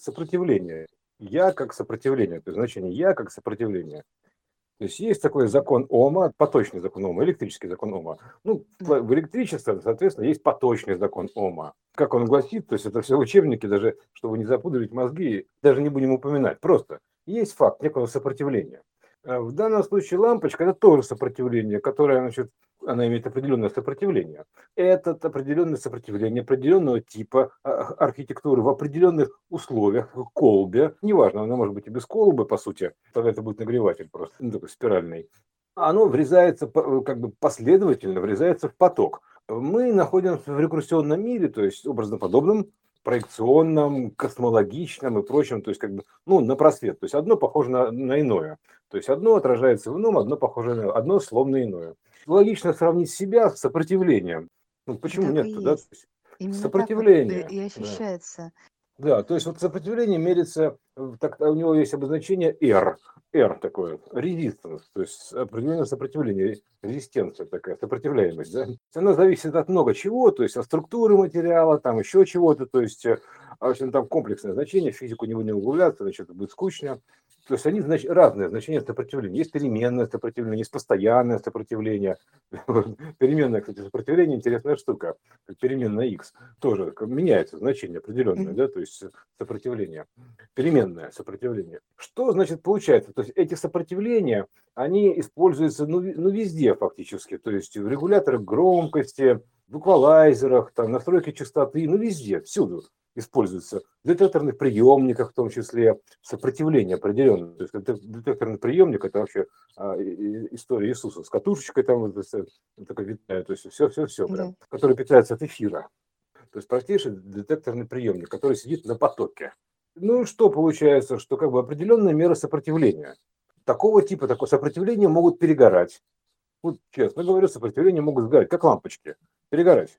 сопротивление. Я как сопротивление, то есть значение я как сопротивление. То есть есть такой закон Ома, поточный закон Ома, электрический закон Ома. Ну, в электричестве, соответственно, есть поточный закон Ома. Как он гласит, то есть это все учебники, даже чтобы не запудрить мозги, даже не будем упоминать. Просто есть факт некого сопротивления. А в данном случае лампочка – это тоже сопротивление, которое, значит, она имеет определенное сопротивление. Это определенное сопротивление определенного типа а, архитектуры в определенных условиях, в колбе. Неважно, она может быть и без колбы, по сути, тогда это будет нагреватель просто, ну, такой спиральный. Оно врезается как бы последовательно, врезается в поток. Мы находимся в рекурсионном мире, то есть образно подобном, проекционном, космологичном и прочем, то есть как бы, ну, на просвет. То есть одно похоже на, на иное. То есть одно отражается в ином, одно похоже на одно словно иное логично сравнить себя с сопротивлением. Ну, почему нет-то, да? Именно сопротивление. Так вот и ощущается. Да. то есть вот сопротивление мерится, так, у него есть обозначение R, R такое, resistance, то есть определенное сопротивление, резистенция такая, сопротивляемость, да. Она зависит от много чего, то есть от структуры материала, там еще чего-то, то есть, в общем, там комплексное значение, в физику не будем углубляться, значит, будет скучно. То есть они знач, разные значения сопротивления. Есть переменное сопротивление, есть постоянное сопротивление. Переменное, кстати, сопротивление интересная штука. Переменная x тоже меняется значение определенное, да, то есть сопротивление. Переменное сопротивление. Что значит получается? То есть эти сопротивления, они используются ну, ну везде фактически. То есть в регуляторах громкости, в эквалайзерах, там, настройки частоты, ну везде, всюду используется в детекторных приемниках, в том числе сопротивление определенное. То есть детекторный приемник это вообще а, история Иисуса с катушечкой там вот, такой витая, то есть все, все, все, прям, который питается от эфира. То есть простейший детекторный приемник, который сидит на потоке. Ну что получается, что как бы определенная мера сопротивления. Такого типа, такое сопротивление могут перегорать. Вот честно говорю, сопротивление могут сгорать, как лампочки, перегорать.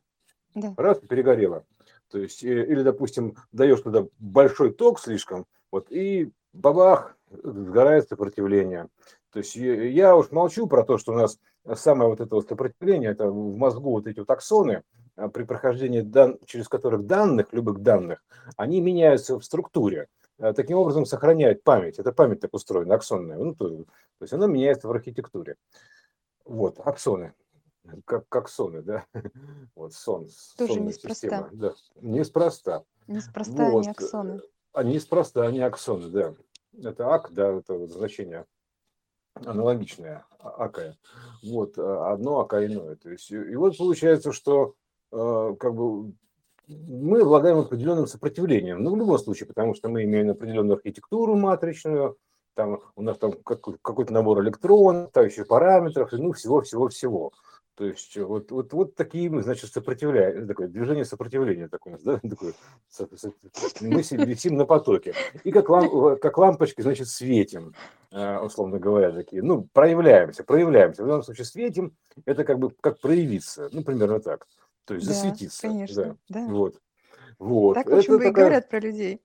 Да. Раз, перегорело. То есть, э, или, допустим, даешь туда большой ток слишком, вот, и бабах, сгорает сопротивление. То есть я уж молчу про то, что у нас самое вот это вот сопротивление, это в мозгу вот эти вот аксоны, а, при прохождении дан, через которых данных, любых данных, они меняются в структуре. А, таким образом сохраняют память. Это память так устроена, аксонная. Ну, то, то есть она меняется в архитектуре. Вот, аксоны как, как соны, да? Вот сон, Тоже сонная неспроста. система. Да. Неспроста. Неспроста вот. они аксоны. А неспроста они аксоны, да. Это ак, да, это вот значение аналогичное, а, акая. Вот, а, одно ака иное. То есть, и вот получается, что э, как бы мы обладаем определенным сопротивлением. Ну, в любом случае, потому что мы имеем определенную архитектуру матричную, там у нас там какой-то набор электронов, там еще параметров, ну, всего-всего-всего. То есть вот, вот, вот такие мы, значит, сопротивляем, такое движение сопротивления такое, да, такое, мы висим на потоке. И как, лам, как лампочки, значит, светим, э, условно говоря, такие, ну, проявляемся, проявляемся. В данном случае светим, это как бы как проявиться, ну, примерно так. То есть да, засветиться. Конечно, да. да. Вот. Вот. Так, в общем, это и такая... говорят про людей.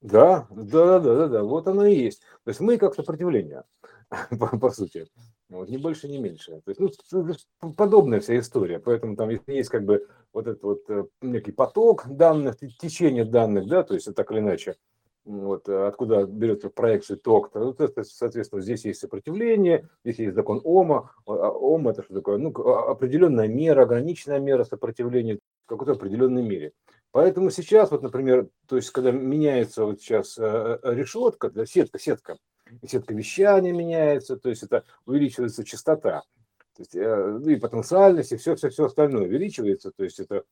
Да, да, да, да, да, вот оно и есть. То есть мы как сопротивление, по, по сути. Вот, ни больше, ни меньше. То есть, ну, подобная вся история. Поэтому там есть как бы вот этот вот э, некий поток данных, течение данных, да, то есть так или иначе, вот, э, откуда берется проекция ток, то, это, соответственно, здесь есть сопротивление, здесь есть закон Ома. А, Ом это что такое? Ну, определенная мера, ограниченная мера сопротивления в какой-то определенной мере. Поэтому сейчас, вот, например, то есть, когда меняется вот сейчас э, решетка, да, сетка, сетка, сетка вещания меняется, то есть это увеличивается частота, то есть, э, ну и потенциальность, и все, все, все остальное увеличивается, то есть это,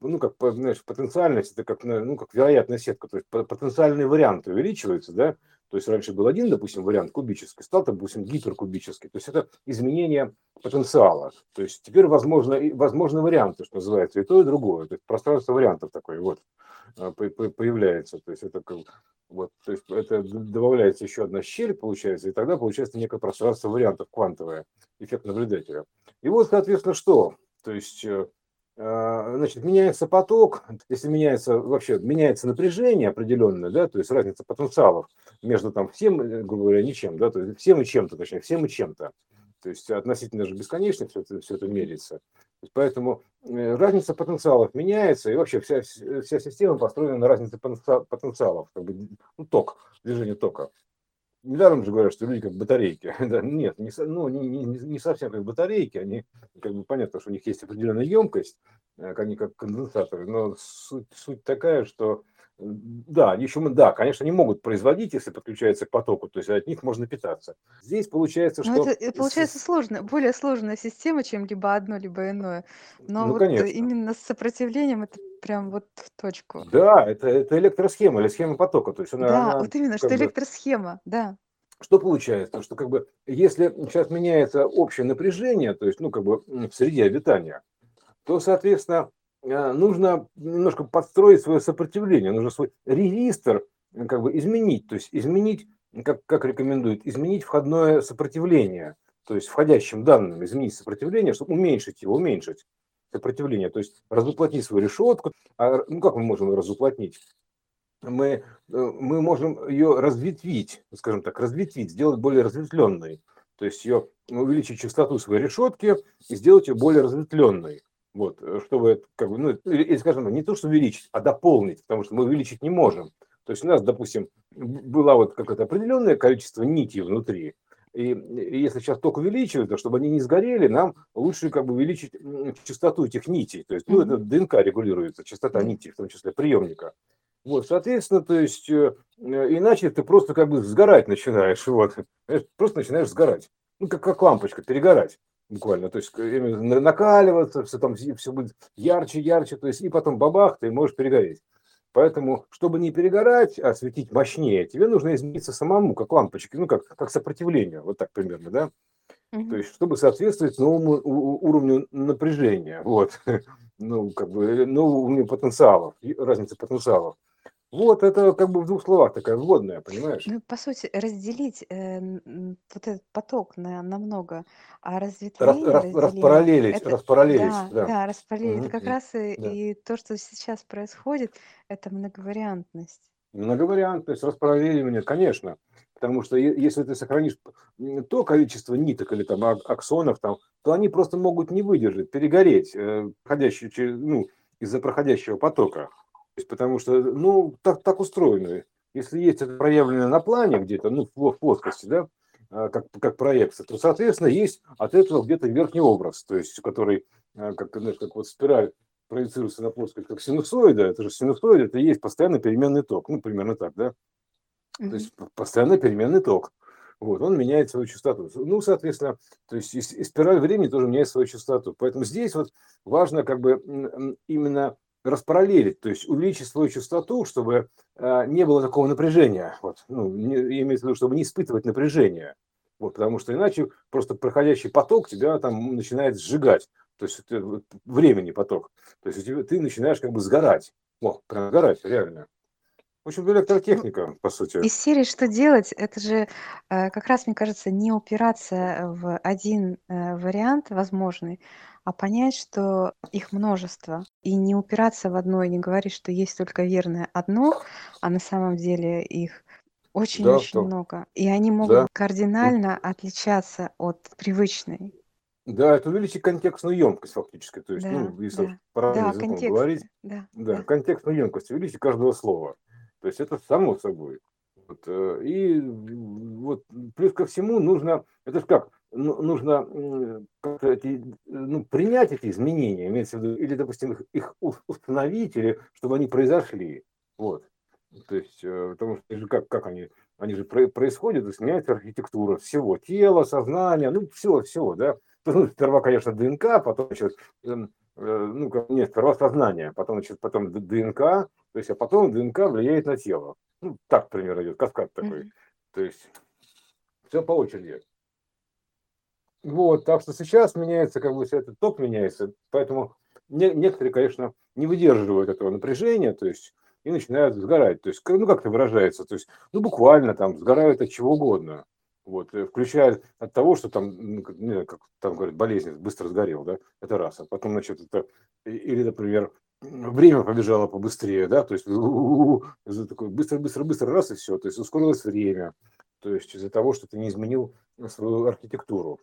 ну, как, знаешь, потенциальность, это как, ну, как вероятная сетка, то есть потенциальные варианты увеличиваются, да, то есть раньше был один, допустим, вариант кубический, стал, допустим, гиперкубический. То есть это изменение потенциала. То есть теперь возможно, возможны варианты, что называется, и то, и другое. То есть пространство вариантов такое вот э, появляется. То есть это вот, то есть это добавляется еще одна щель, получается, и тогда получается некое пространство вариантов квантовое, эффект наблюдателя. И вот, соответственно, что? То есть э, а, значит, меняется поток, если меняется вообще, меняется напряжение определенное, да, то есть разница потенциалов между там всем, э, грубо говоря, ничем, да, то есть всем и чем-то, точнее, всем и чем-то. То есть относительно же бесконечно все это, все это меряется. Поэтому э, разница потенциалов меняется, и вообще вся, вся система построена на разнице потенциалов, как бы, ну, ток, движение тока. Недаром же говорят, что люди как батарейки. Нет, не, ну, не, не, не совсем как батарейки, они, как бы понятно, что у них есть определенная емкость, э, они как конденсаторы, но суть, суть такая, что да, еще мы, да, конечно, не могут производить, если подключаются к потоку, то есть от них можно питаться. Здесь получается, Но что... это э, получается сложно, более сложная система, чем либо одно, либо иное. Но Ну, вот конечно. именно с сопротивлением это прям вот в точку. Да, это, это электросхема или схема потока. То есть она, Да, она вот именно, что бы- электросхема, да. Что получается? Что как бы если сейчас меняется общее напряжение, то есть ну как бы в среде обитания, то соответственно нужно немножко подстроить свое сопротивление, нужно свой резистор э, как бы изменить, то есть изменить, как, как рекомендуют, изменить входное сопротивление, то есть входящим данным изменить сопротивление, чтобы уменьшить его, уменьшить сопротивление, то есть разуплотнить свою решетку. А, ну как мы можем ее разуплотнить? мы, э, мы можем ее разветвить, скажем так, разветвить, сделать более разветвленной. То есть ее увеличить частоту своей решетки и сделать ее более разветвленной. Вот, э, чтобы, как бы, ну, или, скажем, не то, что увеличить, а дополнить, потому что мы увеличить не можем. То есть у нас, допустим, было вот какое-то определенное количество нитей внутри, и, и если сейчас ток увеличивается, чтобы они не сгорели, нам лучше как бы увеличить частоту этих нитей. То есть, ну, это ДНК регулируется, частота нитей, в том числе приемника. Вот, соответственно, то есть, э, э, иначе ты просто как бы сгорать начинаешь, вот, просто начинаешь сгорать, ну, как, как лампочка, перегорать буквально, то есть, виду, накаливаться, все там, все будет ярче, ярче, то есть, и потом бабах, ты можешь перегореть. Поэтому, чтобы не перегорать, а светить мощнее, тебе нужно измениться самому, как лампочки, ну, как, как сопротивление, вот так примерно, да? То Мгм. есть, чтобы соответствовать новому уровню напряжения, вот, ну, как бы, э, новому уровню потенциалов, и разницы потенциалов. Вот, это как бы в двух словах такая вводная, понимаешь? Ну, по сути, разделить э, вот этот поток на, на много, а Рас- разветвление, рас- разделение, распараллелить, это, распараллелить, да, да. да, распределить, это Мгм, как мгм, раз и, да. и то, что сейчас происходит, это многовариантность. Многовариантность, распараллеливание, конечно. Потому что е- если ты сохранишь м, то количество ниток или там ак- аксонов, там, то они просто могут не выдержать, перегореть э, проходящие ну, из-за проходящего потока. То потому что, ну, так, так устроено. Если есть это проявлено на плане где-то, ну, в плоскости, да, а, как, как проекция, то, соответственно, есть от этого где-то верхний образ, то есть, который, а, как, знаешь, как вот спираль проецируется на плоскость, как синусоида, это же синусоида, это и есть постоянно переменный ток, ну, примерно так, да, то Мгм. есть п- постоянно переменный ток. Вот, он меняет свою частоту. Ну, соответственно, то есть и, спираль времени тоже меняет свою частоту. Поэтому здесь вот важно как бы именно распараллелить, то есть увеличить свою частоту, чтобы а, не было такого напряжения. Вот, ну, не, имеется в виду, чтобы не испытывать напряжение. Вот, потому что иначе просто проходящий поток тебя там начинает сжигать. То есть это времени поток. То есть у тебя, ты начинаешь как бы сгорать. О, прям сгорать, реально. В общем, электротехника, по сути. Из серии «Что делать?» это же э, как раз, мне кажется, не упираться в один э, вариант возможный, а понять, что их множество. И не упираться в одно, и не говорить, что есть только верное одно, а на самом деле их Да, очень-очень что, много. И они да. могут М. кардинально отличаться от привычной. Да, это увеличить контекстную емкость фактически. То есть, Да, ну, если да, правильным да, языком говорить, да, да, да. контекстную емкость увеличить каждого слова. То есть это само собой. Вот, э, и вот плюс ко всему нужно, это же как, нужно м, как-то эти, ну, принять эти изменения, имеется в виду, или, допустим, их, их установить, или чтобы они произошли. Вот. То есть, э, потому что как, как они, они же про- происходят, то есть меняется архитектура всего, тела, сознания, ну, всего, всего, да. Ну, сперва, конечно, ДНК, потом, значит, эм, э, ну, нет, сперва сознание, потом, значит, потом ДНК, то есть, а потом ДНК влияет на тело. Ну, так, примерно, идет каскад такой. Мгм. То есть, все по очереди. Вот, так что сейчас меняется, как бы, этот ток меняется, поэтому не- некоторые, конечно, не выдерживают этого напряжения, то есть, и начинают сгорать. То есть, ну, как это выражается, то есть, ну, буквально там сгорают от чего угодно. Вот, э, включая от того, что там, не знаю, как там говорят, болезнь, быстро сгорел, да, это раз. А потом, значит, это, и- или, например, время побежало побыстрее, да, то есть, такой быстро, быстро, быстро, раз и все, то есть, ускорилось время, то есть, из-за того, что ты не изменил свою архитектуру.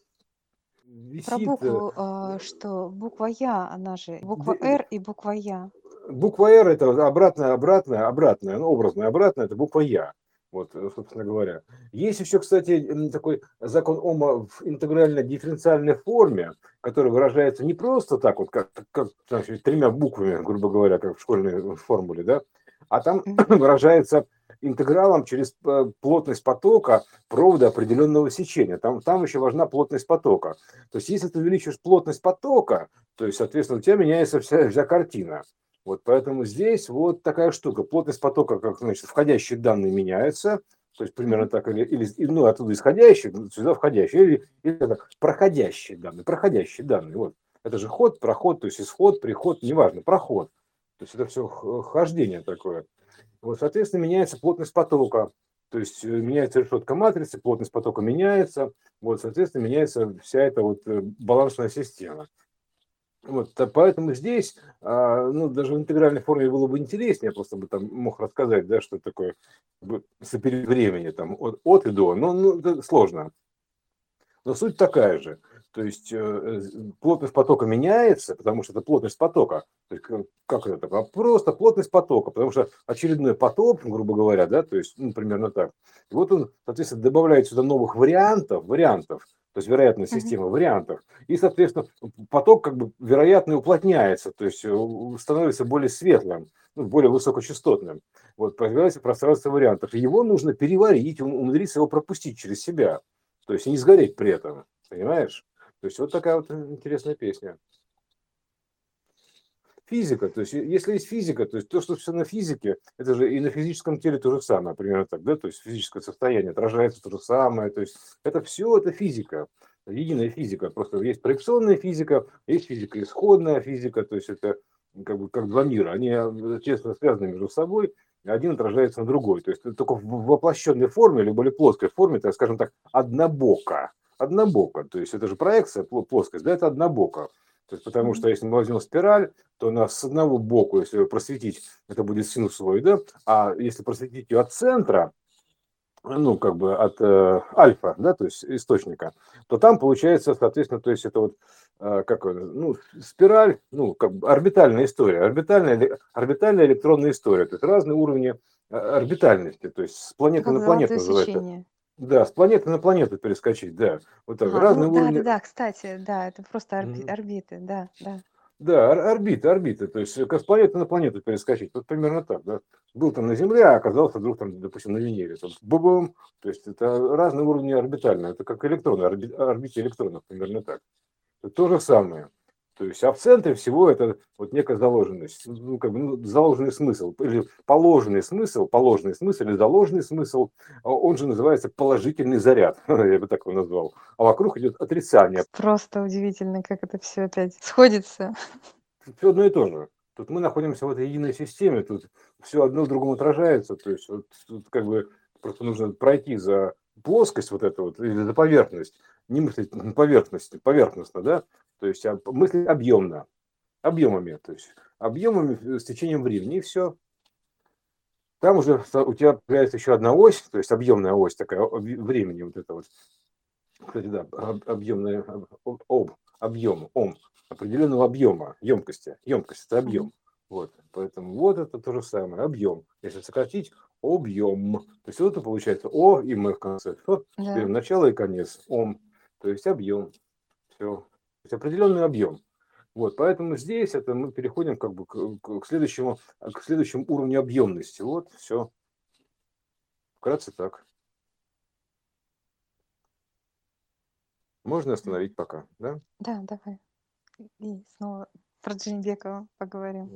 Про висит, э, букву, а, что буква Я, она же буква д- Р и буква Я. буква R это обратная, обратная, обратная, ну, образная, обратная, это буква Я. Вот, э, собственно говоря. Есть еще, кстати, такой закон Ома в интегрально-дифференциальной форме, который выражается не просто так вот, как, как значит, тремя буквами, грубо говоря, как в школьной формуле, да, а там выражается интегралом через э, плотность потока провода определенного сечения. Там, там еще важна плотность потока. То есть, если ты увеличиваешь плотность потока, то есть, соответственно, у тебя меняется вся, вся картина. Вот поэтому здесь вот такая штука. Плотность потока, как значит, входящие данные меняются, то есть примерно так, или, или ну, оттуда исходящие, сюда входящие, или, или это проходящие данные, проходящие данные. Вот. Это же ход, проход, то есть исход, приход, неважно, проход. То есть это все хождение такое. Вот, соответственно, меняется плотность потока. То есть э, меняется решетка матрицы, плотность потока меняется. Вот, соответственно, меняется вся эта вот э, балансная система. Вот, поэтому здесь, а, ну, даже в интегральной форме было бы интереснее, просто бы там мог рассказать, да, что такое соперед времени, там, от, от и до, но ну, это сложно. Но суть такая же. То есть э, э, плотность потока меняется, потому что это плотность потока. То есть, как- как это Просто плотность потока, потому что очередной поток, грубо говоря, да, то есть, ну, примерно так. И вот он, соответственно, добавляет сюда новых вариантов, вариантов, то есть вероятная Мгм. система вариантов. И, соответственно, поток как бы вероятно уплотняется, то есть э, становится более светлым, ну, более высокочастотным. Вот появляется пространство вариантов. Его нужно переварить, ум- умудриться его пропустить через себя. То есть не сгореть при этом. Понимаешь? То есть вот такая вот интересная песня. Физика, то есть если есть физика, то есть то, что все на физике, это же и на физическом теле то же самое, примерно так, да, то есть физическое состояние отражается то же самое, то есть это все, это физика, единая физика, просто есть проекционная физика, есть физика исходная физика, то есть это как бы как два мира, они э, тесно связаны между собой, один отражается на другой, то есть только в воплощенной форме или более плоской форме, так скажем так, однобоко, однобоко, то есть это же проекция, пло- плоскость, да, это однобоко, то есть потому что если мы возьмем спираль, то она с одного боку, если ее просветить, это будет синусоида, а если просветить ее от центра, ну, как бы от э, альфа, да, то есть источника, то там получается, соответственно, то есть это вот, как, это, ну, спираль, ну, как бы орбитальная история, орбитальная, орбитальная электронная история, то есть разные уровни э, орбитальности, то есть с планеты Как на планету называется. сечение. Да, с планеты на планету перескочить, да, вот так, Ага, разные ну да, да, уровни. да, кстати, да, это просто орби- Мгм. орбиты, да, да. Да, ор- орбиты, орбиты, то есть как с планеты на планету перескочить, вот примерно так, да. Был там на Земле, а оказался вдруг там, допустим, на Венере, там, бум то есть это разные уровни орбитальные, это как электроны, орби- орбите электронов, примерно так. То же самое. То есть, а в центре всего это вот некая заложенность, ну, как бы, ну, заложенный смысл, или положенный смысл, положенный смысл или заложенный смысл, а он же называется положительный заряд, я бы так его назвал. А вокруг идет отрицание, Просто удивительно, как это все опять сходится. все одно и то же. Тут мы находимся в этой единой системе, тут все одно в другом отражается. То есть вот, тут как бы просто нужно пройти за плоскость вот эту вот, или за поверхность, не мыслить на поверхности, поверхностно, да, то есть а мыслить объемно, объемами, то есть объемами с течением времени, и все. Там уже у тебя появляется еще одна ось, то есть объемная ось такая времени вот это вот. Кстати, да, об- объемная об, об- объем, ом, определенного объема, емкости. Емкость это объем. Вот, поэтому вот это то же самое, объем. Если сократить, объем. То есть вот это получается О и М в конце. О, теперь Да. начало и конец. Ом. То есть объем. Все. То есть определенный объем. Вот, поэтому здесь это мы переходим как бы к, к- к следующему, к следующему уровню объемности. Вот, все. Вкратце так. Можно остановить пока, да? Да, давай. И снова про Джинбекова поговорим.